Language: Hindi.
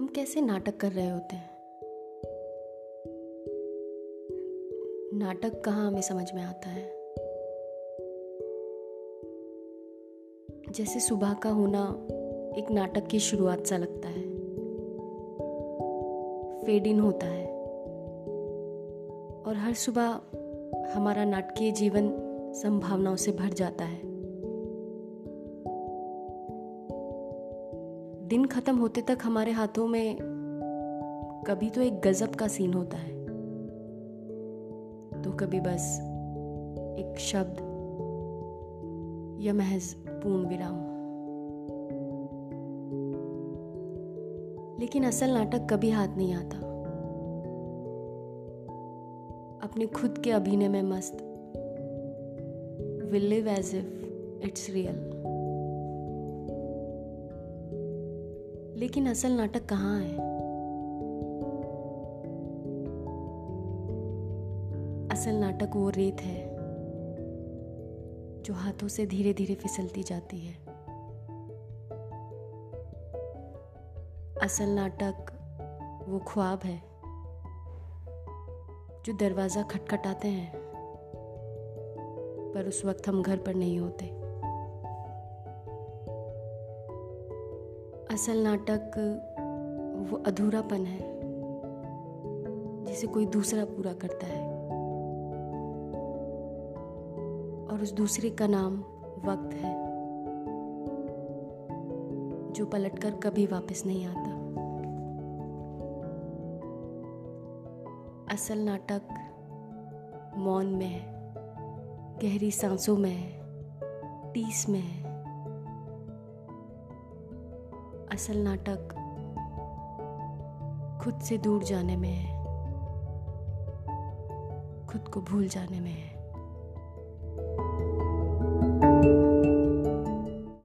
कैसे नाटक कर रहे होते हैं? नाटक कहाँ हमें समझ में आता है? जैसे सुबह का होना एक नाटक की शुरुआत सा लगता है। फेड इन होता है। और हर सुबह हमारा नाटकीय जीवन संभावनाओं से भर जाता है। दिन खत्म होते तक हमारे हाथों में कभी तो एक गजब का सीन होता है। तो कभी बस एक शब्द या महज पूर्ण विराम। लेकिन असल नाटक कभी हाथ नहीं आता। अपने खुद के अभिनय में मस्त। Will live as if it's real लेकिन असल नाटक कहाँ है? असल नाटक वो रेत है, जो हाथों से धीरे धीरे फिसलती जाती है। असल नाटक वो ख्वाब है, जो दरवाज़ा खटखटाते हैं, पर उस वक्त हम घर पर नहीं होते। असल नाटक वो अधूरापन है, जिसे कोई दूसरा पूरा करता है। और उस दूसरे का नाम वक्त है, जो पलटकर कभी वापस नहीं आता। असल नाटक मौन में है, गहरी सांसों में है टीस में है। असल नाटक खुद से दूर जाने में है खुद को भूल जाने में है।